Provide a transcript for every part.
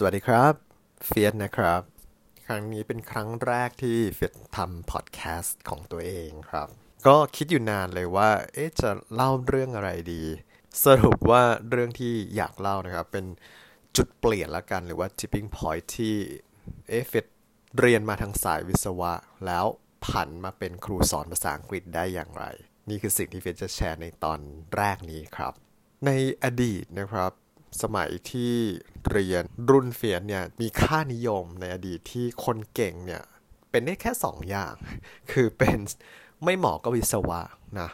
สวัสดีครับเฟียสนะครับ ครั้งนี้เป็นครั้งแรกที่เฟียสทำพอดแคสต์ของตัวเองครับ ก็คิดอยู่นานเลยว่า เอ๊ะจะเล่าเรื่องอะไรดี สรุปว่าเรื่องที่อยากเล่านะครับ เป็นจุดเปลี่ยนละกันหรือว่า tipping point ที่เอ๊ะเฟียสเรียนมาทางสายวิศวะ แล้วผันมาเป็นครูสอนภาษาอังกฤษได้อย่างไร นี่คือสิ่งที่เฟียสจะแชร์ในตอนแรกนี้ครับ ในอดีตนะครับ สมัยที่เรียนรุ่นเฟียนเนี่ยมีค่านิยมในอดีตที่คนเก่งเนี่ยเป็นได้แค่สองอย่าง คือเป็นไม่หมาะก็วิศวะนะ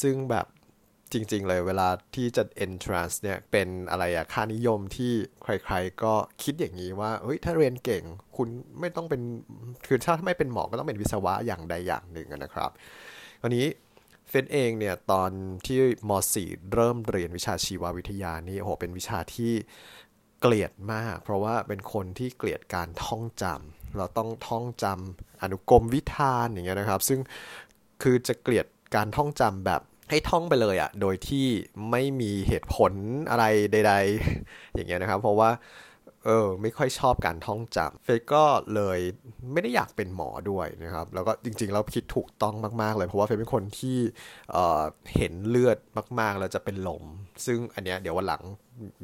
ซึ่งแบบจริง ๆ เลยเวลาที่จะ entrance เนี่ยเป็นอะไรอะค่านิยมที่ใคร ๆ ก็คิดอย่างนี้ว่าเฮ้ยถ้าเรียนเก่งคุณไม่ต้องเป็น คือถ้าไม่เป็นหมอก็ต้องเป็นวิศวะอย่างใดอย่างหนึ่งนะครับคราวนี้ เฟนเองเนี่ยตอนที่ม .4 เริ่มเรียนวิชาชีววิทยานี่โอ้โหเป็นวิชาที่เกลียดมาก เพราะว่าเป็นคนที่เกลียดการท่องจำเราต้องท่องจำอนุกรมวิธานอย่างเงี้ยนะครับ ซึ่งคือจะเกลียดการท่องจำแบบให้ท่องไปเลยอะ่ะโดยที่ไม่มีเหตุผลอะไรใด ๆ อย่างเงี้ยนะครับ เพราะว่า เออไม่ค่อยชอบการท่องจำเฟยก็เลยไม่ได้อยากเป็นหมอด้วยนะครับ แล้วก็จริงๆเราคิดถูกต้องมากๆ เลย เพราะว่าเฟยเป็นคนที่เเห็นเลือดมากๆ แล้วจะเป็นลม ซึ่งอันเนี้ยเดี๋ยววันหลัง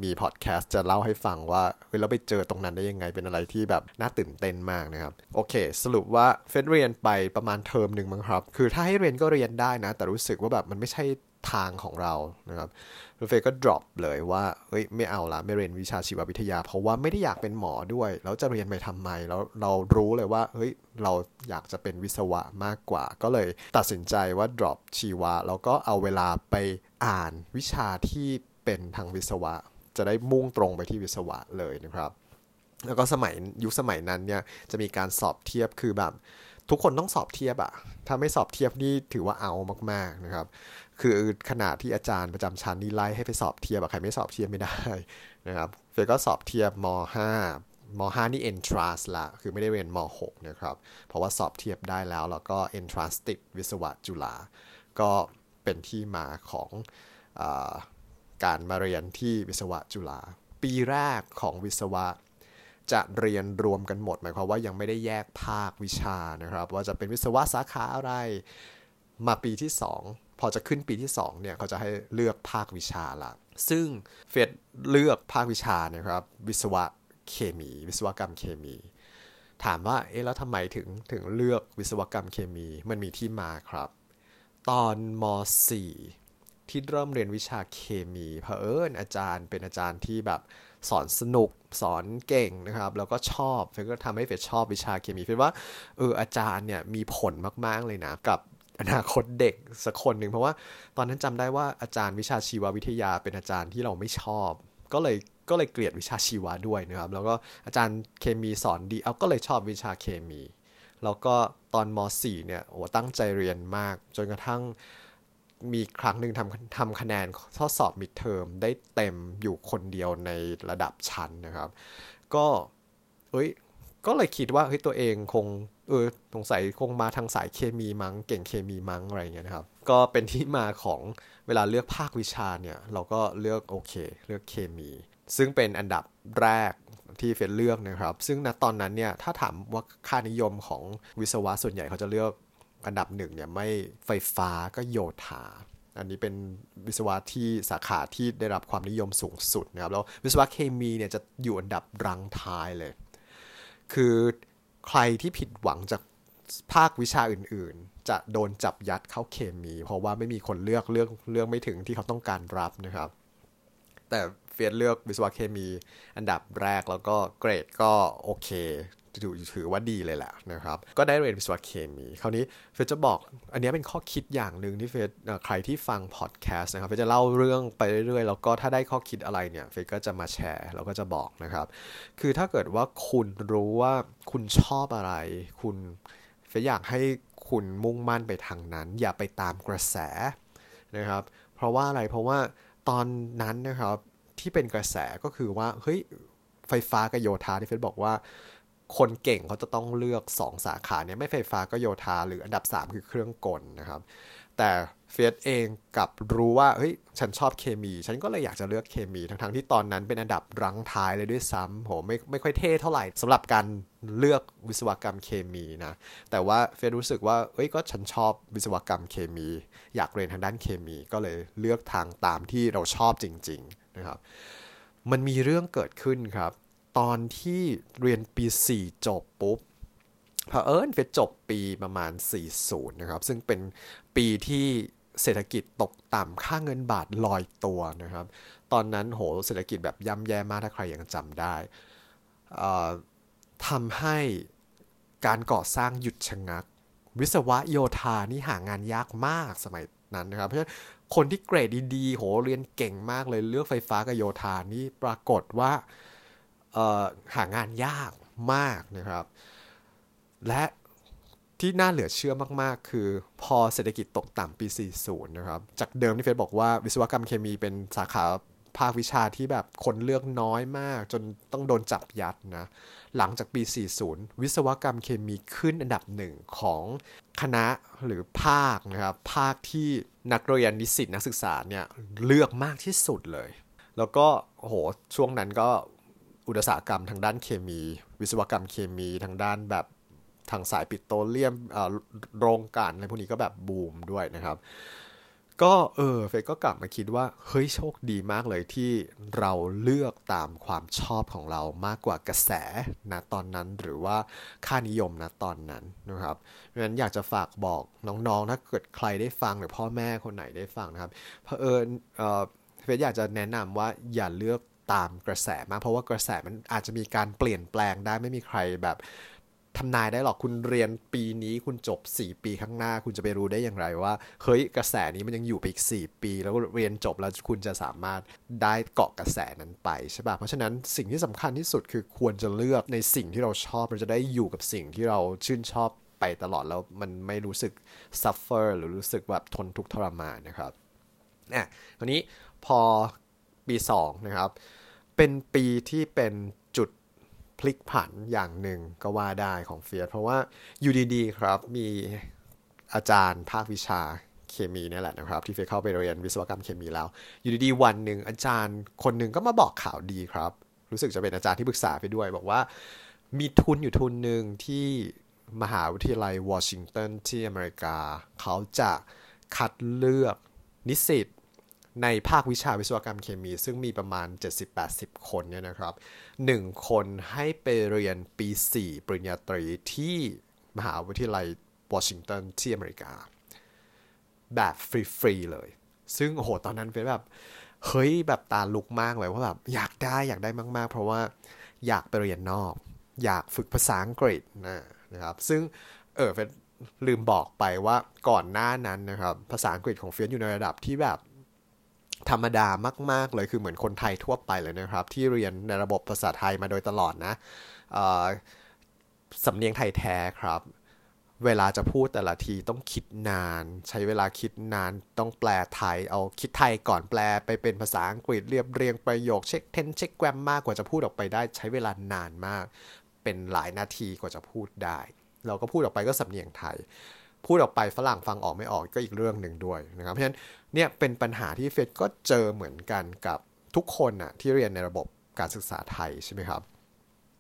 มีพอดแคสต์จะเล่าให้ฟังว่าเฮ้ยเราไปเจอตรงนั้นได้ยังไงเป็นอะไรที่แบบน่าตื่นเต้นมากนะครับ โอเค สรุปว่าเฟสเรียนไปประมาณเทอมหนึ่งมั้งครับ คือถ้าให้เรียนก็เรียนได้นะ แต่รู้สึกว่าแบบมันไม่ใช่ ทางของเรานะครับเฟก็ drop เลยว่าเฮ้ยไม่เอาละไม่เรียนวิชาชีววิทยา เพราะว่าไม่ได้อยากเป็นหมอด้วย แล้วจะเรียนไปทำไมแล้วเรารู้เลยว่าเฮ้ยเราอยากจะเป็นวิศวะมากกว่า ก็เลยตัดสินใจว่า drop ชีวะแล้วก็เอาเวลาไปอ่านวิชาที่เป็นทางวิศวะ จะได้มุ่งตรงไปที่วิศวะเลยนะครับ แล้วก็สมัยยุคสมัยนั้นเนี่ยจะมีการสอบเทียบคือแบบทุกคนต้องสอบเทียบอะถ้าไม่สอบเทียบนี่ถือว่าเอามากๆนะครับ คือขนาดที่อาจารย์ประจำชั้นนี่ไล่ให้ไปสอบเทียบอะใครไม่สอบเทียบไม่ได้นะครับเฟยก็สอบเทียบม .5 ม .5 นี่ entrance ละคือไม่ได้เรียนม .6 นะครับเพราะว่าสอบเทียบได้แล้ว แล้วก็ entrance ติดวิศวะจุฬาก็เป็นที่มาของอการมาเรียนที่วิศวะจุฬาปีแรกของวิศวะจะเรียนรวมกันหมด หมายความว่ายังไม่ได้แยกภาควิชานะครับ ว่าจะเป็นวิศวะสาขาอะไรมาปีที่ 2 อจะขึ้นปีที่2เนี่ยเขาจะให้เลือกภาควิชาละซึ่งเฟดเลือกภาควิชานะครับ วิศวะเคมี วิศวกรรมเคมี ถามว่าเอ๊ะแล้วทำไมถึงถึงเลือกวิศวกรรมเคมีมันมีที่มาครับ ตอนม .4 ที่เริ่มเรียนวิชาเคมีเผอิญอาจารย์เป็นอาจารย์ที่แบบสอนสนุกสอนเก่งนะครับ แล้วก็ชอบเฟดก็ทำให้เฟดชอบวิชาเคมีเฟดว่าเอออาจารย์เนี่ยมีผลมาก ๆ เลยนะกับ อนาคตเด็กสักคนหนึ่งเพราะว่าตอนนั้นจำได้ว่าอาจารย์วิชาชีววิทยาเป็นอาจารย์ที่เราไม่ชอบ ก็เลยก็เลยเกลียดวิชาชีวะด้วยนะครับ แล้วก็อาจารย์เคมีสอนดีเอาก็เลยชอบวิชาเคมี แล้วก็ตอนม .4 เนี่ยโอ้ตั้งใจเรียนมาก จนกระทั่งมีครั้งหนึ่งทำทำคะแนนข้อสอบมิดเทอมได้เต็มอยู่คนเดียวในระดับชั้นนะครับ ก็เอ้ย ก็เลยคิดว่าเฮ้ยตัวเองคงเออสงสัยคงมาทางสายเคมีมั้งเก่งเคมีมั้งอะไรเงี้ยนะครับ ก็เป็นที่มาของเวลาเลือกภาควิชาเนี่ย เราก็เลือกโอเค เลือกเคมี ซึ่งเป็นอันดับแรกที่เฟดเลือกนะครับ ซึ่งณตอนนั้นเนี่ยถ้าถามว่าค่านิยมของวิศวะส่วนใหญ่เขาจะเลือกอันดับหนึ่งเนี่ยไม่ไฟฟ้าก็โยธาอันนี้เป็นวิศวะที่สาขาที่ได้รับความนิยมสูงสุดนะครับแล้ววิศวะเคมีเนี่ยจะอยู่อันดับรังท้ายเลย คือใครที่ผิดหวังจากภาควิชาอื่น ๆ จะโดนจับยัดเข้าเคมี เพราะว่าไม่มีคนเลือกเลือกเลือกไม่ถึงที่เขาต้องการรับนะครับ แต่เฟียสเลือกวิศวะเคมีอันดับแรกแล้วก็เกรดก็โอเค ถือว่าดีเลยแหละนะครับ ก็ได้เรียนวิศวะเคมี คราวนี้เฟจะบอกอันนี้เป็นข้อคิดอย่างหนึ่งที่เฟใครที่ฟังพอดแคสต์นะครับเฟจะเล่าเรื่องไปเรื่อยๆ แล้วก็ถ้าได้ข้อคิดอะไรเนี่ยเฟก็จะมาแชร์แล้วก็จะบอกนะครับ คือถ้าเกิดว่าคุณรู้ว่าคุณชอบอะไร คุณเฟอยากให้คุณมุ่งมั่นไปทางนั้น อย่าไปตามกระแสนะครับ เพราะว่าอะไรเพราะว่าตอนนั้นนะครับที่เป็นกระแสก็คือว่าเฮ้ยไฟฟ้ากับโยธาที่เฟยบอกว่า คนเก่งเขาจะต้องเลือก 2 สาขาเนี่ยไม่ไฟฟ้าก็โยธา หรืออันดับ 3 คือเครื่องกลนะครับ แต่เฟียสเองกับรู้ว่าเฮ้ยฉันชอบเคมี ฉันก็เลยอยากจะเลือกเคมี ทั้งๆที่ตอนนั้นเป็นอันดับรั้งท้ายเลยด้วยซ้ำโหไม่ไม่ค่อยเท่เท่าไหร่สำหรับการเลือกวิศวกรรมเคมีนะแต่ว่าเฟียสรู้สึกว่าเอ้ยก็ฉันชอบวิศวกรรมเคมี อยากเรียนทางด้านเคมี ก็เลยเลือกทางตามที่เราชอบจริง ๆนะครับ มันมีเรื่องเกิดขึ้นครับ ตอนที่เรียนปี 4 จบปุ๊บพอเอิญเฟจบปีประมาณ 40 นะครับ ซึ่งเป็นปีที่เศรษฐกิจตกต่ำค่าเงินบาทลอยตัวนะครับ ตอนนั้นโหเศรษฐกิจแบบย่ำแย่มากถ้าใครยังจำได้ทำให้การก่อสร้างหยุดชะงัก วิศวะโยธานี่หางานยากมากสมัยนั้นนะครับ เพราะฉะนั้นคนที่เกรดดีๆโหเรียนเก่งมากเลยเลือกไฟฟ้ากับโยธานี่ปรากฏว่า หางานยากมากนะครับ และที่น่าเหลือเชื่อมากๆ คือพอเศรษฐกิจตกต่ำปี 40 นะครับ จากเดิมที่เฟซบอกว่าวิศวกรรมเคมีเป็นสาขาภาควิชาที่แบบคนเลือกน้อยมาก จนต้องโดนจับยัดนะ หลังจากปี 40 วิศวกรรมเคมีขึ้นอันดับหนึ่งของคณะหรือภาคนะครับ ภาคที่นักเรียนนิสิตนักศึกษาเนี่ยเลือกมากที่สุดเลย แล้วก็โหช่วงนั้นก็ อุตสาหกรรมทางด้านเคมี วิศวกรรมเคมีทางด้านแบบทางสายปิโตรเลียมโรงกลั่นอะไรพวกนี้ก็แบบบูมด้วยนะครับ ก็เออเฟยก็กลับมาคิดว่าเฮ้ยโชคดีมากเลยที่เราเลือกตามความชอบของเรามากกว่ากระแสนะตอนนั้นหรือว่าค่านิยมนะตอนนั้นนะครับเพราะฉะนั้นอยากจะฝากบอกน้องๆถ้าเกิดใครได้ฟังหรือพ่อแม่คนไหนได้ฟังนะครับเพอเอิญเฟยอยากจะแนะนำว่าอย่าเลือก ตามกระแสมาก เพราะว่ากระแสมันอาจจะมีการเปลี่ยนแปลงได้ไม่มีใครแบบทำนายได้หรอกคุณเรียนปีนี้คุณจบ 4 ปีข้างหน้า คุณจะไปรู้ได้อย่างไรว่าเฮ้ยกระแสนี้มันยังอยู่ไปอีก 4 ปี แล้วเรียนจบแล้วคุณจะสามารถได้เกาะกระแสนั้นไปใช่ป่ะเพราะฉะนั้นสิ่งที่สำคัญที่สุดคือควรจะเลือกในสิ่งที่เราชอบเราจะได้อยู่กับสิ่งที่เราชื่นชอบไปตลอดแล้วมันไม่รู้สึก suffer หรือรู้สึกแบบทนทุกข์ทรมานนะครับอะคราวนี้พอ ปี2นะครับ เป็นปีที่เป็นจุดพลิกผันอย่างหนึ่งก็ว่าได้ของเฟียสเพราะว่าอยู่ดีๆครับมีอาจารย์ภาควิชาเคมีนี่แหละนะครับ ที่เฟียเข้าไปเรียนวิศวกรรมเคมีแล้ว อยู่ดีๆวันหนึ่งอาจารย์คนหนึ่งก็มาบอกข่าวดีครับ รู้สึกจะเป็นอาจารย์ที่ปรึกษาไปด้วย บอกว่ามีทุนอยู่ทุนหนึ่งที่มหาวิทยาลัยวอชิงตันที่อเมริกา เขาจะคัดเลือกนิสิต ในภาควิชาวิศวกรรมเคมี ซึ่งมีประมาณ 70-80 คนเนี่ยนะครับ 1 คนให้ไปเรียนปี 4 ปริญญาตรีที่มหาวิทยาลัยวอชิงตันที่อเมริกา แบบฟรี ๆ เลย ซึ่งโอ้โหตอนนั้นเป็นแบบ เฮ้ย แบบตาลุกมากเลยว่าแบบอยากได้อยากได้มาก ๆ เพราะว่าอยากไปเรียนนอก อยากฝึกภาษาอังกฤษนะนะครับ ซึ่งเออเฟนลืมบอกไปว่าก่อนหน้านั้นนะครับ ภาษาอังกฤษของเฟียนอยู่ในระดับที่แบบ ธรรมดามาก ๆ เลยคือเหมือนคนไทยทั่วไปเลยนะครับ ที่เรียนในระบบภาษาไทยมาโดยตลอดนะสำเนียงไทยแท้ครับ เวลาจะพูดแต่ละทีต้องคิดนาน ใช้เวลาคิดนานต้องแปลไทย เอาคิดไทยก่อนแปลไปเป็นภาษาอังกฤษเรียบเรียงประโยคเช็คเทนเช็คแกรมมากกว่าจะพูดออกไปได้ ใช้เวลานานมาก เป็นหลายนาทีกว่าจะพูดได้ เราก็พูดออกไปก็สำเนียงไทย พูดออกไปฝรั่งฟังออกไม่ออกก็อีกเรื่องหนึ่งด้วยนะครับเพราะฉะนั้น เนี่ยเป็นปัญหาที่เฟดก็เจอเหมือนกันกับทุกคนอะที่เรียนในระบบการศึกษาไทยใช่ไหมครับ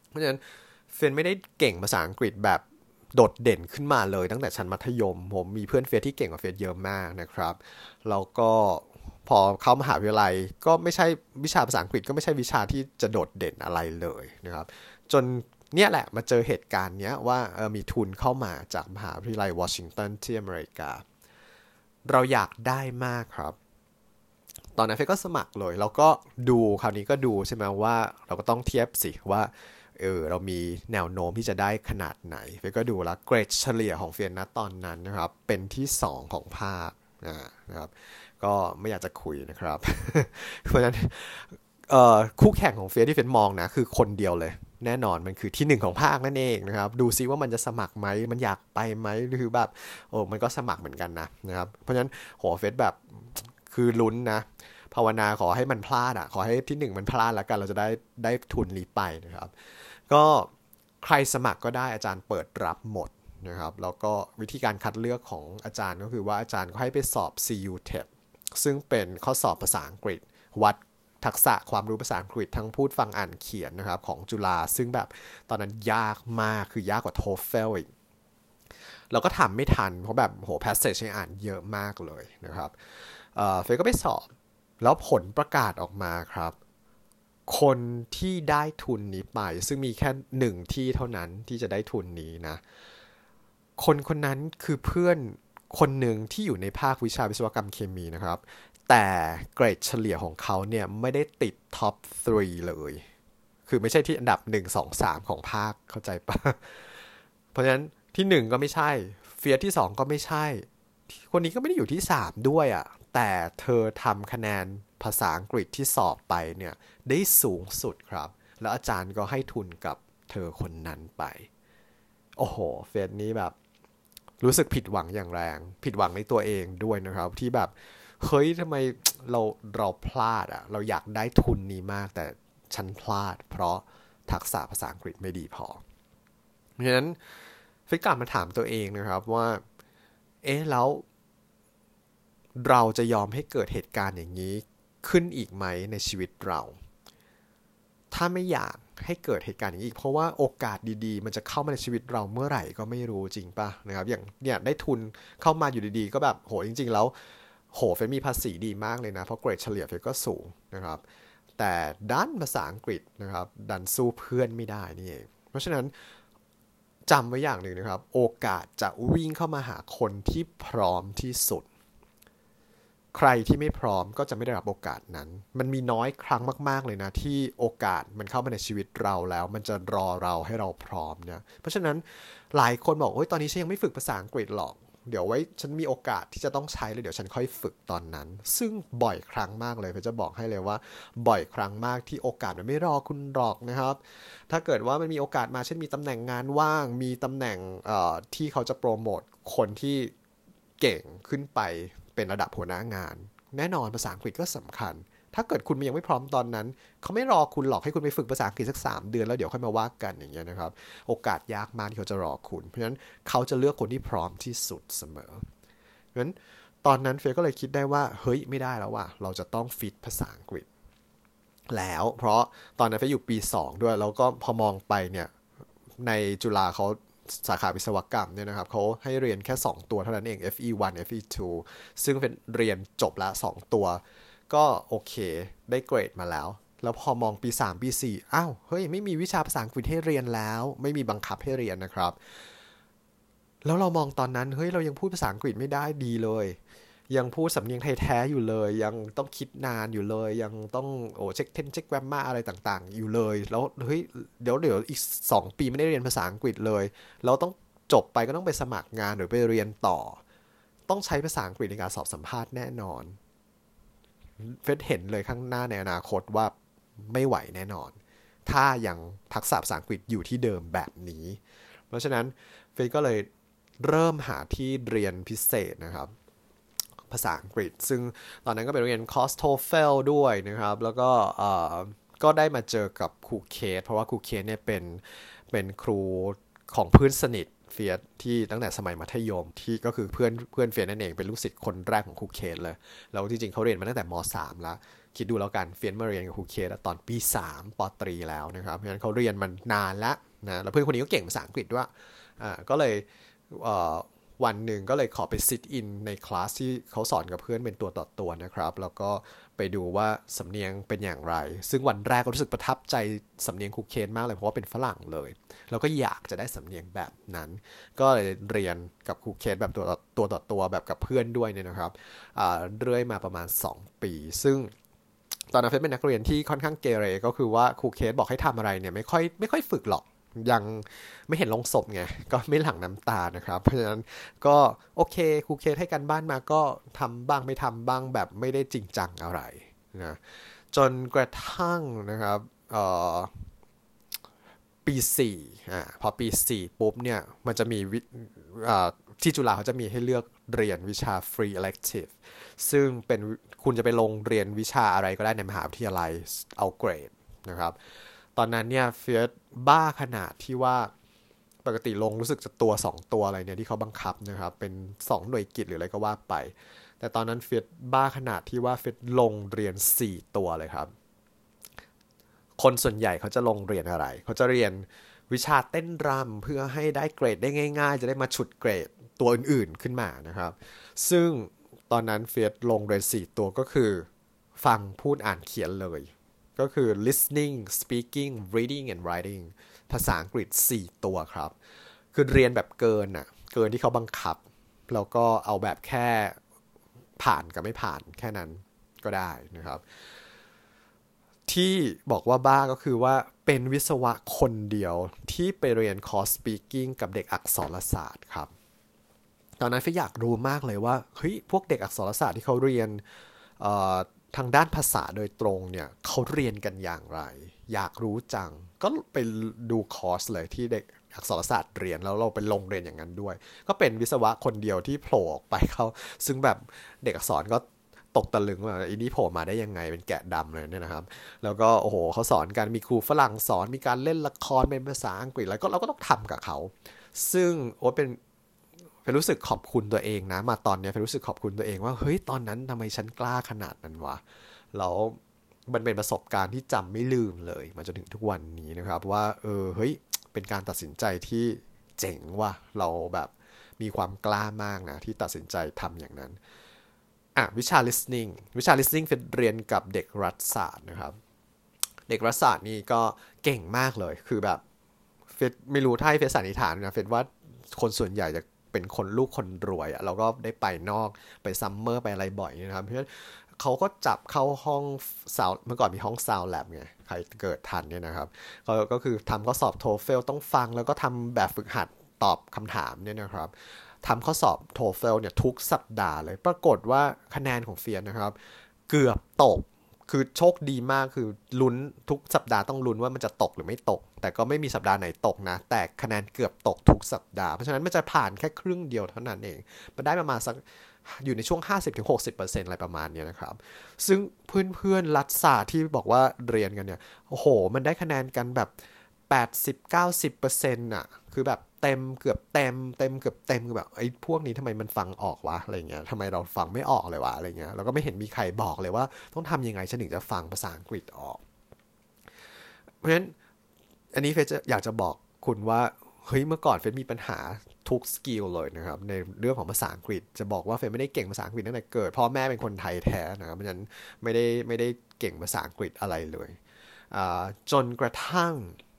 เพราะฉะนั้นเฟนไม่ได้เก่งภาษาอังกฤษแบบโดดเด่นขึ้นมาเลยตั้งแต่ชั้นมัธยม ผมมีเพื่อนเฟสที่เก่งกว่าเฟสเยอะมากนะครับแล้วก็พอเข้ามหาวิทยาลัยก็ไม่ใช่วิชาภาษาอังกฤษก็ไม่ใช่วิชาที่จะโดดเด่นอะไรเลยนะครับจนเนี่ยแหละมาเจอเหตุการณ์เนี้ยว่ามีทุนเข้ามาจากมหาวิทยาลัย วอชิงตันที่อเมริกา เราอยากได้มากครับ ตอนนั้นเฟก็สมัครเลย แล้วก็ดูคราวนี้ก็ดูใช่ไหมว่าเราก็ต้องเทียบสิว่าเออเรามีแนวโน้มที่จะได้ขนาดไหนเฟก็ดูแล้วเกรดเฉลี่ยของเฟียนนะตอนนั้นนะครับ เป็นที่ 2 ของภาคนะครับ ก็ไม่อยากจะคุยนะครับ เพราะฉะนั้นคู่แข่งของเฟียที่เฟนมองนะ คือคนเดียวเลย แน่นอนมันคือที่หนึ่งของภาคนั่นเองนะครับ ดูซิว่ามันจะสมัครไหมมันอยากไปไหมหรือแบบโอ้มันก็สมัครเหมือนกันนะนะครับ เพราะฉะนั้นหัวเฟสแบบคือลุ้นนะภาวนาขอให้มันพลาดอะขอให้ที่หนึ่งมันพลาดแล้วกันเราจะได้ได้ทุนรีไปนะครับ ก็ใครสมัครก็ได้อาจารย์เปิดรับหมดนะครับแล้วก็วิธีการคัดเลือกของอาจารย์ก็คือว่าอาจารย์ก็ให้ไปสอบ CU TEP ซึ่งเป็นข้อสอบภาษาอังกฤษวัด ทักษะความรู้ภาษาอังกฤษทั้งพูดฟังอ่านเขียนนะครับของจุฬาซึ่งแบบตอนนั้นยากมากคือยากกว่า TOEFL อีกเราก็ทำไม่ทัน เพราะแบบโห passage ให้อ่านเยอะมากเลยนะครับเฟยก็ไปสอบ แล้วผลประกาศออกมาครับ คนที่ได้ทุนนี้ไป ซึ่งมีแค่หนึ่งที่เท่านั้นที่จะได้ทุนนี้นะ คนคนนั้นคือเพื่อนคนหนึ่งที่อยู่ในภาควิชาวิศวกรรมเคมีนะครับ แต่เกรดเฉลี่ยของเขาเนี่ยไม่ได้ติดท็อป 3 เลย คือไม่ใช่ที่อันดับ 1 2 3 ของภาคเข้าใจปะเพราะฉะนั้นที่หนึ่งก็ไม่ใช่ เฟียที่สองก็ไม่ใช่ คนนี้ก็ไม่ได้อยู่ที่สามด้วยอะ่ะ แต่เธอทำคะแนนภาษาอังกฤษที่สอบไปเนี่ยได้สูงสุดครับ แล้วอาจารย์ก็ให้ทุนกับเธอคนนั้นไป โอ้โห เฟียนี้แบบ รู้สึกผิดหวังอย่างแรง ผิดหวังในตัวเองด้วยนะครับ ที่แบบ เฮ้ยทำไมเราเราพลาดอะเราอยากได้ทุนนี้มาก แต่ฉันพลาด เพราะทักษะภาษาอังกฤษไม่ดีพอ เพราะฉะนั้นฟิกกลับมาถามตัวเองนะครับว่า เอ๊ะแล้วเราจะยอมให้เกิดเหตุการณ์อย่างนี้ขึ้นอีกไหมในชีวิตเรา ถ้าไม่อยากให้เกิดเหตุการณ์อย่างนี้อีก เพราะว่าโอกาสดีๆ มันจะเข้ามาในชีวิตเราเมื่อไหร่ก็ไม่รู้จริงปะนะครับ อย่างเนี่ยได้ทุนเข้ามาอยู่ดีๆ ก็แบบโหจริง ๆ แล้ว โหเฟมีภาษีดีมากเลยนะ เพราะเกรดเฉลี่ยเฟก็สูงนะครับ แต่ด้านภาษาอังกฤษนะครับ ดันสู้เพื่อนไม่ได้นี่เอง เพราะฉะนั้นจำไว้อย่างหนึ่งนะครับ โอกาสจะวิ่งเข้ามาหาคนที่พร้อมที่สุด ใครที่ไม่พร้อมก็จะไม่ได้รับโอกาสนั้น มันมีน้อยครั้งมาก ๆ เลยนะ ที่โอกาสมันเข้ามาในชีวิตเราแล้ว มันจะรอเราให้เราพร้อมเนี่ยเพราะฉะนั้นหลายคนบอกเฮ้ยตอนนี้ฉันยังไม่ฝึกภาษาอังกฤษหรอก เดี๋ยวไว้ฉันมีโอกาสที่จะต้องใช้เลยเดี๋ยวฉันค่อยฝึกตอนนั้น ซึ่งบ่อยครั้งมากเลยเพื่อจะบอกให้เลยว่า บ่อยครั้งมากที่โอกาสมันไม่รอคุณหรอกนะครับ ถ้าเกิดว่ามันมีโอกาสมาเช่นมีตำแหน่งงานว่าง มีตำแหน่งที่เขาจะโปรโมทคนที่เก่งขึ้นไปเป็นระดับหัวหน้างาน แน่นอนภาษาอังกฤษก็สำคัญ ถ้าเกิดคุณยังไม่พร้อมตอนนั้น เขาไม่รอคุณหรอกให้คุณไปฝึกภาษาอังกฤษสัก 3 เดือนแล้วเดี๋ยวค่อยมาว่ากันอย่างเงี้ยนะครับ โอกาสยากมากที่เขาจะรอคุณ เพราะฉะนั้นเขาจะเลือกคนที่พร้อมที่สุดเสมอเพราะฉะนั้นตอนนั้นเฟยก็เลยคิดได้ว่าเฮ้ยไม่ได้แล้วว่ะเราจะต้องฟิตภาษาอังกฤษ แล้ว เพราะตอนนั้นเฟยอยู่ปี 2 ด้วย แล้วก็พอมองไปเนี่ยในจุฬาเขาสาขาวิศวกรรมเนี่ยนะครับเขาให้เรียนแค่ 2 ตัวเท่านั้นเอง FE1 FE2 ซึ่งเป็นเรียนจบละ 2 ตัว ก็โอเค ได้เกรดมาแล้ว แล้วพอมองปี 3 ปี 4 อ้าว เฮ้ย ไม่มีวิชาภาษาอังกฤษให้เรียนแล้ว ไม่มีบังคับให้เรียนนะครับ แล้วเรามองตอนนั้น เฮ้ย เรายังพูดภาษาอังกฤษไม่ได้ดีเลย ยังพูดสำเนียงไทยแท้อยู่เลย ยังต้องคิดนานอยู่เลย ยังต้องโอ้เช็คเทนเช็คแกรมมาอะไรต่างๆ อยู่เลย แล้วเฮ้ย เดี๋ยวเดี๋ยวอีก 2 ปีไม่ได้เรียนภาษาอังกฤษเลย เราต้องจบไปก็ต้องไปสมัครงานหรือไปเรียนต่อ ต้องใช้ภาษาอังกฤษในการสอบสัมภาษณ์แน่นอน เฟดเห็นเลยข้างหน้าในอนาคตว่าไม่ไหวแน่นอน ถ้ายังทักษะภาษาอังกฤษอยู่ที่เดิมแบบนี้ เพราะฉะนั้นเฟดก็เลยเริ่มหาที่เรียนพิเศษนะครับ ภาษาอังกฤษ ซึ่งตอนนั้นก็ไปเรียนคอร์ส TOEFL ด้วยนะครับ แล้วก็ก็ได้มาเจอกับครูเคสเพราะว่าครูเคสเนี่ยเป็นเป็นครูของเพื่อนสนิท เฟียสที่ตั้งแต่สมัยมัธยมที่ก็คือเพื่อนเพื่อนเฟียสนั่นเองเป็นลูกศิษย์คนแรกของครูเคสเลย แล้วจริงๆเขาเรียนมาตั้งแต่ม .3 แล้ว คิดดูแล้วกันเฟียสมาเรียนกับครูเคสตอนปี 3ปตรีแล้วนะครับเพราะฉะนั้นเขาเรียนมันนานแล้วนะแล้วเพื่อนคนนี้ก็เก่งภาษาอังกฤษด้วยอ่าก็เลยวันหนึ่งก็เลยขอไปซิทอินในคลาสที่เขาสอนกับเพื่อนเป็นตัวต่อตัวนะครับ แล้วก็ ไปดูว่าสำเนียงเป็นอย่างไร ซึ่งวันแรกก็รู้สึกประทับใจสำเนียงคูเคนมากเลยเพราะว่าเป็นฝรั่งเลย แล้วก็อยากจะได้สำเนียงแบบนั้น ก็เลยเรียนกับคูเคนแบบตัวตัวต่อตัวแบบกับเพื่อนด้วยเนี่ยนะครับเรื่อยมาประมาณ 2 ปี ซึ่งตอนนั้นเฟซเป็นนักเรียนที่ค่อนข้างเกเรก็คือว่าครูเคสบอกให้ทำอะไรเนี่ยไม่ค่อยไม่ค่อยฝึกหรอก ยังไม่เห็นลงศพไง ก็ไม่หลั่งน้ำตานะครับ เพราะฉะนั้นก็โอเคครูเคสให้กันบ้านมาก็ทำบ้างไม่ทำบ้างแบบไม่ได้จริงจังอะไรนะจนกระทั่งนะครับปี4อ่าพอปี 4 ปุ๊บเนี่ย มันจะมีที่จุฬาเขาจะมีให้เลือกเรียนวิชา free elective ซึ่งเป็นคุณจะไปลงเรียนวิชาอะไรก็ได้ในมหาวิทยาลัยเอาเกรดนะครับ ตอนนั้นเนี่ยเฟียสบ้าขนาดที่ว่าปกติลงรู้สึกจะตัว 2 ตัวอะไรเนี่ยที่เขาบังคับนะครับ เป็น 2 หน่วยกิจหรืออะไรก็ว่าไป แต่ตอนนั้นเฟดบ้าขนาดที่ว่าเฟดลงเรียน 4 ตัวเลยครับ คนส่วนใหญ่เขาจะลงเรียนอะไร เขาจะเรียนวิชาเต้นรำเพื่อให้ได้เกรดได้ง่าย ๆ จะได้มาฉุดเกรดตัวอื่นๆขึ้นมานะครับ ซึ่งตอนนั้นเฟียสลงเรียน 4 ตัวก็คือ ฟังพูดอ่านเขียนเลย ก็คือ listening speaking reading and writing ภาษาอังกฤษ 4 ตัวครับ คือเรียนแบบเกินอะเกินที่เขาบังคับ แล้วก็เอาแบบแค่ผ่านกับไม่ผ่านแค่นั้นก็ได้นะครับ ที่บอกว่าบ้าก็คือว่าเป็นวิศวะคนเดียวที่ไปเรียนคอร์ส speaking กับเด็กอักษรศาสตร์ครับ ตอนนั้นฟิอยากรู้มากเลยว่าเฮ้ยพวกเด็กอักษรศาสตร์ที่เขาเรียน ทางด้านภาษาโดยตรงเนี่ยเขาเรียนกันอย่างไร อยากรู้จัง ก็ไปดูคอร์สเลยที่เด็กอักษรศาสตร์เรียนแล้วเราไปลงเรียนอย่างนั้นด้วย ก็เป็นวิศวะคนเดียวที่โผล่ออกไปเขาซึ่งแบบเด็กอักษรก็ตกตะลึงว่าอีนี่โผล่มาได้ยังไงเป็นแกะดำเลยเนี่ยนะครับ แล้วก็โอ้โหเขาสอนกันมีครูฝรั่งสอนมีการเล่นละครเป็นภาษาอังกฤษแล้วก็เราก็ต้องทำกับเขา ซึ่งโอ้เป็น เป็นรู้สึกขอบคุณตัวเองนะ มาตอนนี้เป็นรู้สึกขอบคุณตัวเองว่าเฮ้ยตอนนั้นทำไมฉันกล้าขนาดนั้นวะแล้วมันเป็นประสบการณ์ที่จำไม่ลืมเลย มาจนถึงทุกวันนี้นะครับ ว่าเออเฮ้ยเป็นการตัดสินใจที่เจ๋งว่ะเราแบบมีความกล้ามากนะที่ตัดสินใจทำอย่างนั้นอะวิชา listening วิชา listening เฟดเรียนกับเด็กรัฐศาสตร์นะครับ เด็กรัฐศาสตร์นี่ก็เก่งมากเลยคือแบบเฟดไม่รู้ถ้าให้เฟดสันนิษฐานนะเฟดว่าคนส่วนใหญ่จะ เป็นคนลูกคนรวยอะเราก็ได้ไปนอกไปซัมเมอร์ไปอะไรบ่อยนะครับเพราะฉะนั้นเขาก็จับเข้าห้อง sound เมื่อก่อนมีห้อง sound lab ไงใครเกิดทันเนี่ยนะครับก็ก็คือทำข้อสอบ TOEFL ต้องฟังแล้วก็ทำแบบฝึกหัดตอบคำถามเนี่ยนะครับทำข้อสอบ TOEFL เนี่ยทุกสัปดาห์เลย ปรากฏว่าคะแนนของเฟียนนะครับ เกือบตก คือโชคดีมากคือลุ้นทุกสัปดาห์ต้องลุ้นว่ามันจะตกหรือไม่ตก แต่ก็ไม่มีสัปดาห์ไหนตกนะ แต่คะแนนเกือบตกทุกสัปดาห์ เพราะฉะนั้นมันจะผ่านแค่ครึ่งเดียวเท่านั้นเอง มันได้ประมาณสักอยู่ในช่วง 50-60%อะไรประมาณนี้นะครับ ซึ่งเพื่อนๆรัฐศาสตร์ที่บอกว่าเรียนกันเนี่ย โอ้โห มันได้คะแนนกันแบบ 80-90%อะ คือแบบ เต็มเกือบเต็มเต็มเกือบเต็มคือแบบไอ้พวกนี้ทำไมมันฟังออกวะอะไรเงี้ยทำไมเราฟังไม่ออกเลยวะอะไรเงี้ยแล้วก็ไม่เห็นมีใครบอกเลยว่าต้องทำยังไงฉันถึงจะฟังภาษาอังกฤษออก เพราะฉะนั้นอันนี้เฟซอยากจะบอกคุณว่าเฮ้ยเมื่อก่อนเฟซมีปัญหาทุก skill เลยนะครับในเรื่องของภาษาอังกฤษจะบอกว่าเฟซไม่ได้เก่งภาษาอังกฤษตั้งแต่เกิดพ่อแม่เป็นคนไทยแท้นะครับเพราะฉะนั้นไม่ได้ไม่ได้เก่งภาษาอังกฤษอะไรเลยจนกระทั่ง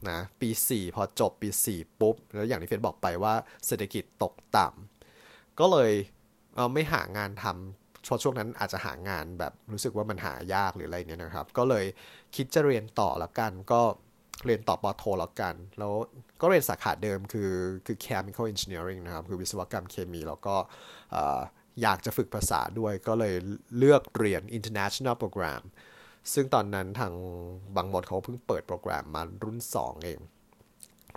นะปี4พอจบปี 4 ปุ๊บ แล้วอย่างที่เฟซบอกไปว่าเศรษฐกิจตกต่ำก็เลยเไม่หางานทำช่วงช่วงนั้นอาจจะหางานแบบรู้สึกว่ามันหายากหรืออะไรเนี่ยนะครับ ก็เลยคิดจะเรียนต่อแล้วกัน ก็เรียนต่อปอโทแล้วกัน แล้วก็เรียนสาขาเดิมคือคือ chemical engineering นะครับ คือวิศวกรรมเคมี แล้วก็อยากจะฝึกภาษาด้วยก็เลยเลือกเรียน international program ซึ่งตอนนั้นทางบางมดเขาเพิ่งเปิดโปรแกรมมารุ่น 2 เอง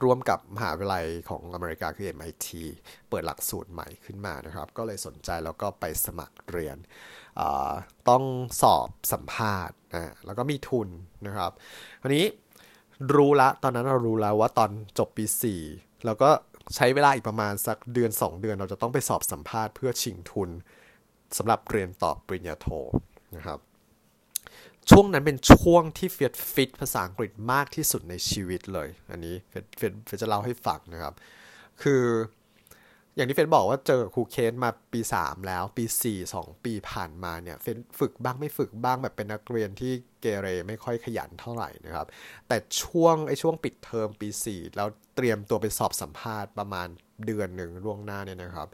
ร่วมกับมหาวิทยาลัยของอเมริกาคือ MIT เปิดหลักสูตรใหม่ขึ้นมานะครับ ก็เลยสนใจแล้วก็ไปสมัครเรียน ต้องสอบสัมภาษณ์นะแล้วก็มีทุนนะครับคราวนี้รู้ละตอนนั้นเรารู้แล้วว่าตอนจบปี 4 แล้วก็ใช้เวลาอีกประมาณสักเดือน 2 เดือนเราจะต้องไปสอบสัมภาษณ์เพื่อชิงทุนสำหรับเรียนต่อปริญญาโทนะครับ ช่วงนั้นเป็นช่วงที่เฟียดฟิตภาษาอังกฤษมากที่สุดในชีวิตเลย อันนี้เฟียดเฟียจะเล่าให้ฟังนะครับ คืออย่างที่เฟนบอกว่าเจอครูเคนมาปี 3 แล้วปี 4 2 ปีผ่านมาเนี่ยเฟนฝึกบ้างไม่ฝึกบ้างแบบเป็นนักเรียนที่เกเรไม่ค่อยขยันเท่าไหร่นะครับ แต่ช่วงไอ้ช่วงปิดเทอมปี 4 แล้วเตรียมตัวไปสอบสัมภาษณ์ประมาณเดือนหนึ่งล่วงหน้าเนี่ยนะครับ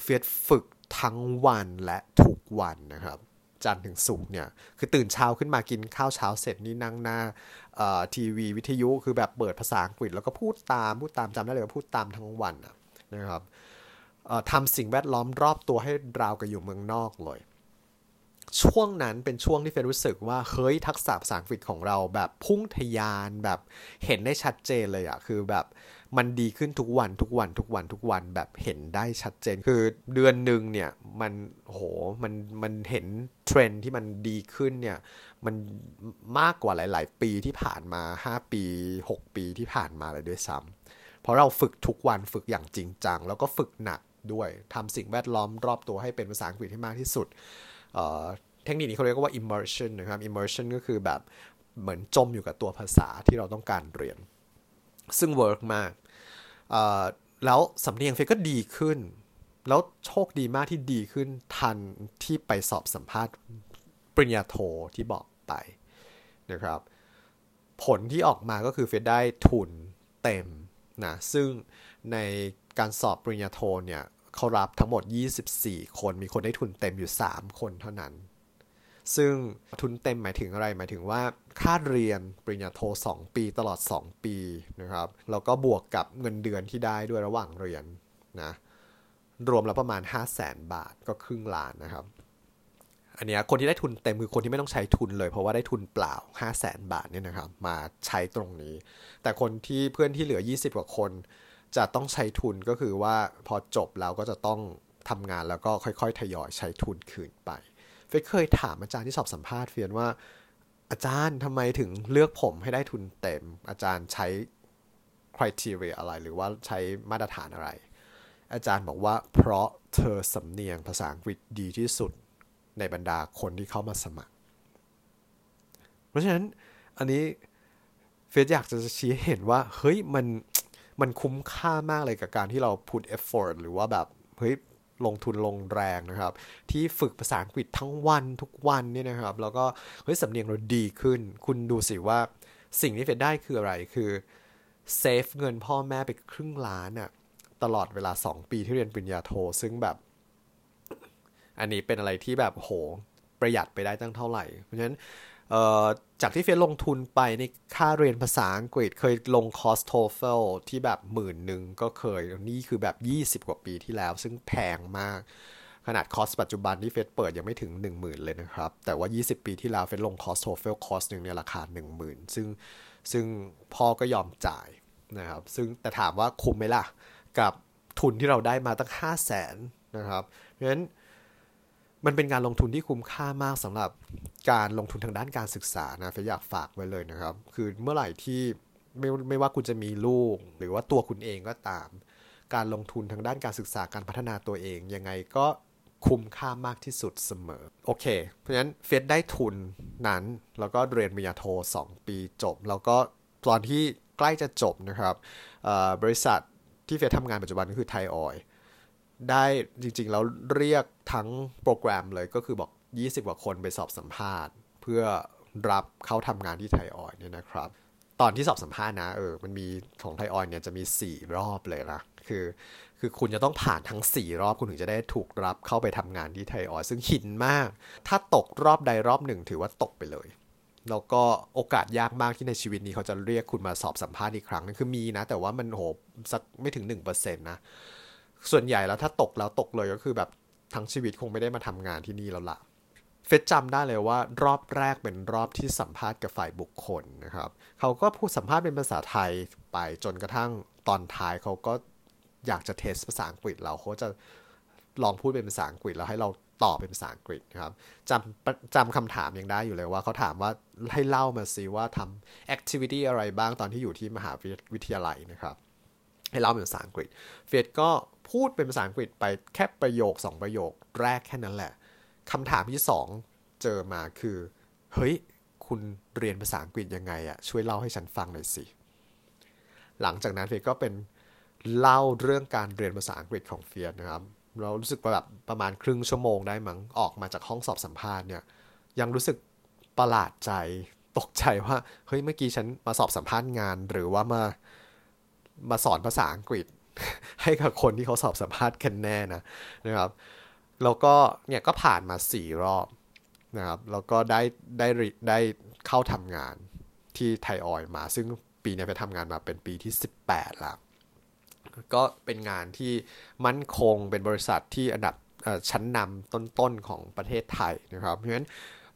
เฟียฝึกทั้งวันและทุกวันนะครับ จันทร์ถึงศุกร์เนี่ย คือตื่นเช้าขึ้นมากินข้าวเช้าเสร็จนี่นั่งหน้าทีวีวิทยุคือแบบเปิดภาษาอังกฤษ แล้วก็พูดตามพูดตามจำได้เลยว่าพูดตามทั้งวันนะครับทำสิ่งแวดล้อมรอบตัวให้ราวกับอยู่เมืองนอกเลย ช่วงนั้นเป็นช่วงที่เฟรรู้สึกว่าเฮ้ยทักษะภาษาอังกฤษของเราแบบพุ่งทยานแบบเห็นได้ชัดเจนเลยอะคือแบบ มันดีขึ้นทุกวันทุกวันทุกวันทุกวันแบบเห็นได้ชัดเจน คือเดือนหนึ่งเนี่ยมันโหมันมันเห็นเทรนที่มันดีขึ้นเนี่ยมันมากกว่าหลาย ๆ ปีที่ผ่านมา 5 ปี 6 ปีที่ผ่านมาเลยด้วยซ้ำเพเพราะเราฝึกทุกวันฝึกอย่างจริงจัง แล้วก็ฝึกหนักด้วยทำสิ่งแวดล้อมรอบตัวให้เป็นภาษาอังกฤษให้มากที่สุดเทคนิคนี้เขาเรียกว่า immersion นะครับ immersion ก็คือแบบเหมือนจมอยู่กับตัวภาษาที่เราต้องการเรียน ซึ่ง work มากแล้วสำเนียงเฟก็ดีขึ้น แล้วโชคดีมากที่ดีขึ้นทันที่ไปสอบสัมภาษณ์ปริญญาโทที่บอกไปนะครับ ผลที่ออกมาก็คือเฟดได้ทุนเต็มนะซึ่งในการสอบปริญญาโทเนี่ยเขารับทั้งหมด 24 คน มีคนได้ทุนเต็มอยู่ 3 คนเท่านั้น ซึ่งทุนเต็มหมายถึงอะไรหมายถึงว่าค่าเรียนปริญญาโท 2 ปีตลอด 2 ปีนะครับแล้วก็บวกกับเงินเดือนที่ได้ด้วยระหว่างเรียนนะรวมแล้วประมาณ 5 0 0แสนบาทก็ครึ่งล้านนะครับ อันนี้คนที่ได้ทุนเต็มคือคนที่ไม่ต้องใช้ทุนเลยเพราะว่าได้ทุนเปล่า 5 0 0แสนบาทเนี่ยนะครับมาใช้ตรงนี้ แต่คนที่เพื่อนที่เหลือ 20 กว่าคน จะต้องใช้ทุนก็คือว่าพอจบแล้วก็จะต้องทำงานแล้วก็ค่อยๆ ทยอยใช้ทุนคืนไป เฟยเคยถามอาจารย์ที่สอบสัมภาษณ์เฟียนว่า อาจารย์ทำไมถึงเลือกผมให้ได้ทุนเต็ม อาจารย์ใช้คุณทีเรียอะไร หรือว่าใช้มาตรฐานอะไร อาจารย์บอกว่าเพราะเธอสำเนียงภาษาอังกฤษดีที่สุดในบรรดาคนที่เข้ามาสมัคร เพราะฉะนั้นอันนี้เฟยอยากจะชี้เห็นว่า เฮ้ยมันมันคุ้มค่ามากเลยกับการที่เรา put effort หรือว่าแบบ เฮ้ย ลงทุนลงแรงนะครับ ที่ฝึกภาษาอังกฤษทั้งวันทุกวันเนี่ยนะครับ แล้วก็เฮ้ยสำเนียงเราดีขึ้น คุณดูสิว่าสิ่งที่เฟดได้คืออะไรคือ save เงินพ่อแม่ไปครึ่งล้านอะตลอดเวลา 2 ปีที่เรียนปริญญาโท ซึ่งแบบ อันนี้เป็นอะไรที่แบบโหประหยัดไปได้ตั้งเท่าไหร่ เพราะฉะนั้น จากที่เฟียลงทุนไปในค่าเรียนภาษาอังกฤษเคยลงคอร์ส TOEFL ที่แบบหมื่นหนึ่งก็เคย นี่คือแบบ 20 กว่าปีที่แล้ว ซึ่งแพงมาก ขนาดคอร์สปัจจุบันที่เฟดเปิดยังไม่ถึง 10,000 เลยนะครับ แต่ว่า 20 ปีที่แล้วเฟดลงคอร์ส TOEFL คอร์สหนึ่งเนี่ยราคา 10,000 ซึ่งซึ่งพ่อก็ยอมจ่ายนะครับ ซึ่งแต่ถามว่าคุ้มไหมล่ะ กับทุนที่เราได้มาตั้ง 5 0 0แสนนะครับเพราะฉะนั้น มันเป็นการลงทุนที่คุ้มค่ามากสำหรับการลงทุนทางด้านการศึกษานะเฟยอยากฝากไว้เลยนะครับ คือเมื่อไหร่ที่ไม่ไม่ว่าคุณจะมีลูก หรือว่าตัวคุณเองก็ตาม การลงทุนทางด้านการศึกษาการพัฒนาตัวเอง ยังไงก็คุ้มค่ามากที่สุดเสมอ โอเค เพราะฉะนั้นเฟดได้ทุนนั้น แล้วก็เรียนปริญญาโท 2 ปีจบ แล้วก็ตอนที่ใกล้จะจบนะครับบริษัทที่เฟดทำงานปัจจุบันก็คือไทยออย ได้จริงๆ แล้วเรียกทั้งโปรแกรมเลยก็คือบอก 20 กว่าคนไปสอบสัมภาษณ์ เพื่อรับเข้าทำงานที่ไทยออยเนี่ยนะครับ ตอนที่สอบสัมภาษณ์นะเออมันมีของไทยออยเนี่ยจะมี 4 รอบเลยนะคือ คือคุณจะต้องผ่านทั้ง 4 รอบคุณถึงจะได้ถูกรับเข้าไปทำงานที่ไทยออยซึ่งหินมาก ถ้าตกรอบใดรอบหนึ่งถือว่าตกไปเลยแล้วก็โอกาสยากมากที่ในชีวิตนี้เขาจะเรียกคุณมาสอบสัมภาษณ์อีกครั้งนึงคือมีนะ แต่ว่ามันโหสักไม่ถึง 1%นะ ส่วนใหญ่แล้วถ้าตกแล้วตกเลยก็คือแบบทั้งชีวิตคงไม่ได้มาทำงานที่นี่แล้วละ่ะเฟซจำได้เลยว่ารอบแรกเป็นรอบที่สัมภาษณ์กับฝ่ายบุคคลนะครับ เขาก็พูดสัมภาษณ์เป็นภาษาไทยไปจนกระทั่งตอนท้ายเขาก็อยากจะเทสภาษาอังกฤษเราเขาจะลองพูดเป็นภาษาอังกฤษแล้วให้เราตอบเป็นภาษาอังกฤษนะครับจำจำคำถามยังได้อยู่เลยว่าเขาถามว่าให้เล่ามาสิว่าทำแอคทิวิตี้อะไรบ้างตอนที่อยู่ที่มหาวิทยาลัยนะครับ ให้เล่าเป็นภาษาอังกฤษ เฟดก็ พูดเป็นภาษาอังกฤษไปแค่ประโยค 2 ประโยคแรกแค่นั้นแหละคำถามที่ 2 เจอมาคือ เฮ้ย คุณเรียนภาษาอังกฤษยังไงอะช่วยเล่าให้ฉันฟังหน่อยสิ หลังจากนั้นเฟียก็เป็นเล่าเรื่องการเรียนภาษาอังกฤษของเฟียนะครับ เรารู้สึกแบบประมาณครึ่งชั่วโมงได้มั้งออกมาจากห้องสอบสัมภาษณ์เนี่ยยังรู้สึกประหลาดใจตกใจว่าเฮ้ยเมื่อกี้ฉันมาสอบสัมภาษณ์งานหรือว่ามามาสอนภาษาอังกฤษ ให้กับคนที่เขาสอบสัมภาษณ์กันแน่นะนะครับแล้วก็เนี่ยก็ผ่านมาสี่รอบนะครับแล้วก็ได้ได้ได้เข้าทำงานที่ไทยออยมา ซึ่งปีนี้ไปทำงานมาเป็นปีที่ 18แล้วก็เป็นงานที่มั่นคงเป็นบริษัทที่อันดับชั้นนำต้นๆของประเทศไทยนะครับเพราะฉะนั้น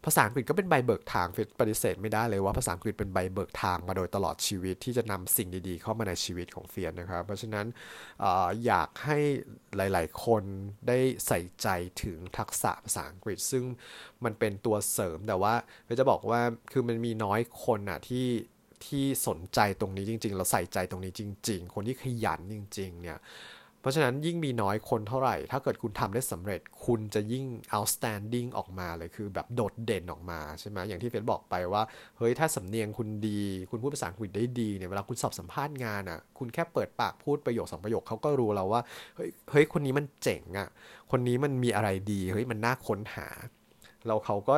ภาษาอังกฤษก็เป็นใบเบิกทางปฏิเสธไม่ได้เลยว่าภาษาอังกฤษเป็นใบเบิกทางมาโดยตลอดชีวิตที่จะนำสิ่งดีๆ เข้ามาในชีวิตของเฟียนนะครับ เพราะฉะนั้นออยากให้หลายๆ คนได้ใส่ใจถึงทักษะภาษาอังกฤษ ซึ่งมันเป็นตัวเสริมแต่ว่าเราจะบอกว่าคือมันมีน้อยคนอะที่ที่สนใจตรงนี้จริง ๆ เราใส่ใจตรงนี้จริง ๆ คนที่ขยันจริง ๆ เนี่ย เพราะฉะนั้นยิ่งมีน้อยคนเท่าไหร่ ถ้าเกิดคุณทำได้สำเร็จ คุณจะยิ่ง outstanding ออกมาเลย คือแบบโดดเด่นออกมาใช่ไหมอย่างที่เฟซบอกไปว่า เฮ้ย ถ้าสำเนียงคุณดี คุณพูดภาษาอังกฤษได้ดีเนี่ย เวลาคุณสอบสัมภาษณ์งานอะ คุณแค่เปิดปากพูดประโยคสองประโยคเขาก็รู้แล้วว่า เฮ้ย เฮ้ย คนนี้มันเจ๋งอะ คนนี้มันมีอะไรดี เฮ้ย มันน่าค้นหา เราเขาก็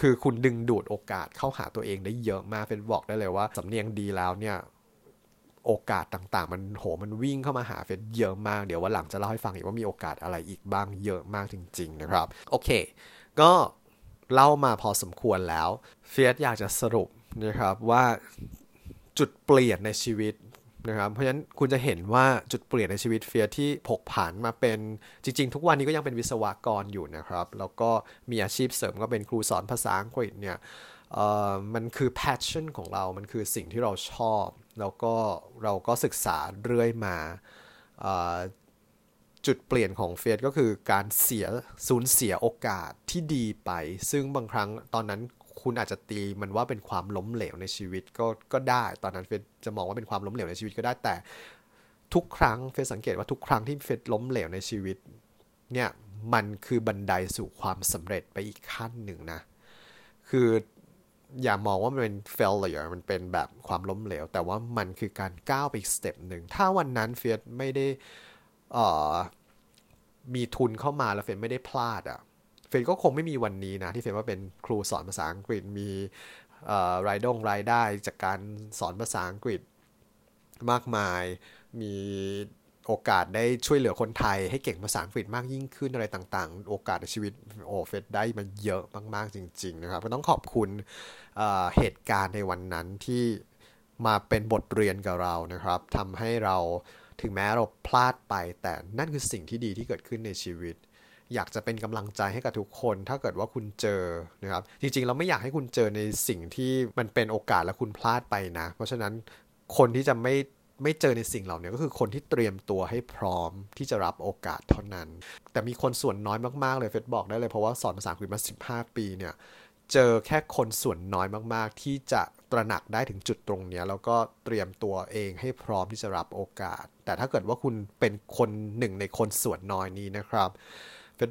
คือคุณดึงดูดโอกาสเข้าหาตัวเองได้เยอะมาก เฟนบอกได้เลยว่าสำเนียงดีแล้วเนี่ย โอกาสต่างๆ มันโหมันวิ่งเข้ามาหาเฟสเยอะมาก เดี๋ยววันหลังจะเล่าให้ฟังอีกว่ามีโอกาสอะไรอีกบ้างเยอะมากจริง ๆ นะครับ โอเค ก็เล่ามาพอสมควรแล้วเฟียสอยากจะสรุปนะครับว่าจุดเปลี่ยนในชีวิตนะครับเพราะฉะนั้นคุณจะเห็นว่าจุดเปลี่ยนในชีวิตเฟียสที่ผกผันมาเป็นจริง ๆ ทุกวันนี้ก็ยังเป็นวิศวกรอยู่นะครับ แล้วก็มีอาชีพเสริมก็เป็นครูสอนภาษาอังกฤษเนี่ยมันคือ passion ของเรา มันคือสิ่งที่เราชอบ แล้วก็เราก็ศึกษาเรื่อยมาจุดเปลี่ยนของเฟสก็คือการเสียสูญเสียโอกาสที่ดีไป ซึ่งบางครั้งตอนนั้นคุณอาจจะตีมันว่าเป็นความล้มเหลวในชีวิตก็ก็ได้ ตอนนั้นเฟสจะมองว่าเป็นความล้มเหลวในชีวิตก็ได้แต่ทุกครั้งเฟสสังเกตว่าทุกครั้งที่เฟสล้มเหลวในชีวิตเนี่ยมันคือบันไดสู่ความสำเร็จไปอีกขั้นหนึ่งนะ คือ อย่ามองว่ามันเป็น failure มันเป็นแบบความล้มเหลว แต่ว่ามันคือการก้าวไปอีก step หนึ่ง ถ้าวันนั้นเฟียสไม่ได้มีทุนเข้ามาแล้วเฟยสไม่ได้พลาดอะ่ะ เฟยสก็คงไม่มีวันนี้นะ ที่เฟยสว่าเป็นครูสอนภาษาอังกฤษมีรายดงรายได้จากการสอนภาษาอังกฤษมากมาย มี โอกาสได้ช่วยเหลือคนไทย ให้เก่งภาษาอังกฤษมากยิ่งขึ้นอะไรต่างๆ โอกาสในชีวิตโอเฟดได้มันเยอะมากๆจริง ๆ นะครับก็ต้องขอบคุณเเหตุการณ์ในวันนั้นที่มาเป็นบทเรียนกับเรานะครับทำให้เราถึงแม้เราพลาดไป แต่นั่นคือสิ่งที่ดีที่เกิดขึ้นในชีวิต อยากจะเป็นกำลังใจให้กับทุกคน ถ้าเกิดว่าคุณเจอนะครับ จริงๆ เราไม่อยากให้คุณเจอในสิ่งที่มันเป็นโอกาสแล้วคุณพลาดไปนะ เพราะฉะนั้นคนที่จะไม่ ไม่เจอในสิ่งเหล่านี้ก็คือคนที่เตรียมตัวให้พร้อมที่จะรับโอกาสเท่านั้น แต่มีคนส่วนน้อยมากๆเลยเฟซบอกได้เลยเพราะว่าสอนภาษาอังกฤษมา 15 ปีเนี่ยเจอแค่คนส่วนน้อยมากๆ ที่จะตระหนักได้ถึงจุดตรงนี้แล้วก็เตรียมตัวเองให้พร้อมที่จะรับโอกาส แต่ถ้าเกิดว่าคุณเป็นคนหนึ่งในคนส่วนน้อยนี้นะครับเฟซ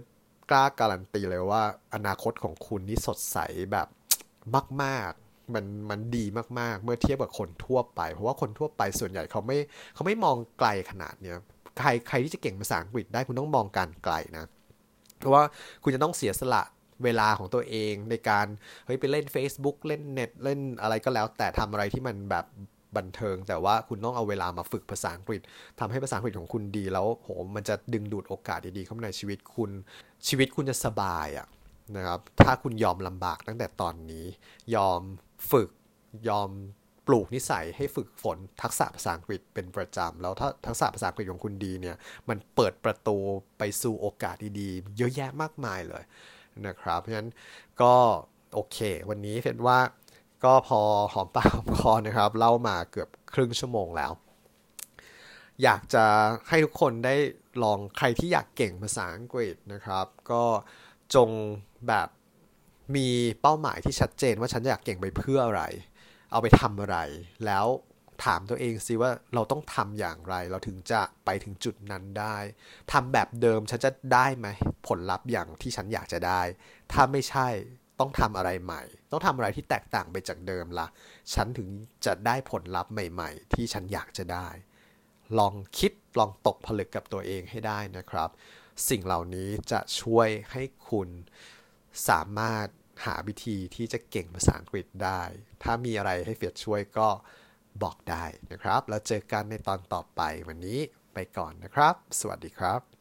กล้าการันตีเลยว่าอนาคตของคุณนี่สดใสแบบมาก ๆ มันมันดีมากๆ เมื่อเทียบกับคนทั่วไป เพราะว่าคนทั่วไปส่วนใหญ่เขาไม่เขาไม่มองไกลขนาดเนี้ยใครใครที่จะเก่งภาษาอังกฤษได้คุณต้องมองการไกลนะเพราะว่าคุณจะต้องเสียสละเวลาของตัวเองในการเฮ้ยไปเล่น Facebook เล่นเน็ตเล่นอะไรก็แล้ว แต่ทำอะไรที่มันแบบบันเทิง แต่ว่าคุณต้องเอาเวลามาฝึกภาษาอังกฤษทำให้ภาษาอังกฤษของคุณดีแล้วโหมันจะดึงดูดโอกาสดีๆเข้ามาในชีวิตคุณ ชีวิตคุณจะสบายอะ่ะ นะครับ ถ้าคุณยอมลำบากตั้งแต่ตอนนี้ ยอมฝึก ยอมปลูกนิสัยให้ฝึกฝนทักษะภาษาอังกฤษเป็นประจำ แล้วถ้าทักษะภาษาอังกฤษของคุณดีเนี่ย มันเปิดประตูไปสู่โอกาสดีๆ เยอะแยะมากมายเลยนะครับ เพราะฉะนั้นก็โอเค วันนี้เฟนว่าก็พอหอมปากหอมคอนะครับ เล่ามาเกือบครึ่งชั่วโมงแล้ว อยากจะให้ทุกคนได้ลองใครที่อยากเก่งภาษาอังกฤษนะครับ ก็จง แบบมีเป้าหมายที่ชัดเจนว่าฉันอยากเก่งไปเพื่ออะไร เอาไปทำอะไร แล้วถามตัวเองสิว่าเราต้องทำอย่างไร เราถึงจะไปถึงจุดนั้นได้ทำแบบเดิมฉันจะได้ไหมผลลัพธ์อย่างที่ฉันอยากจะได้ ถ้าไม่ใช่ต้องทำอะไรใหม่ ต้องทำอะไรที่แตกต่างไปจากเดิมละ่ะ ฉันถึงจะได้ผลลัพธ์ใหม่ ๆ ที่ฉันอยากจะได้ ลองคิดลองตกผลึกกับตัวเองให้ได้นะครับ สิ่งเหล่านี้จะช่วยให้คุณ สามารถหาวิธีที่จะเก่งภาษาอังกฤษได้ ถ้ามีอะไรให้เฟียดช่วยก็บอกได้นะครับ แล้วเจอกันในตอนต่อไปวันนี้ไปก่อนนะครับ สวัสดีครับ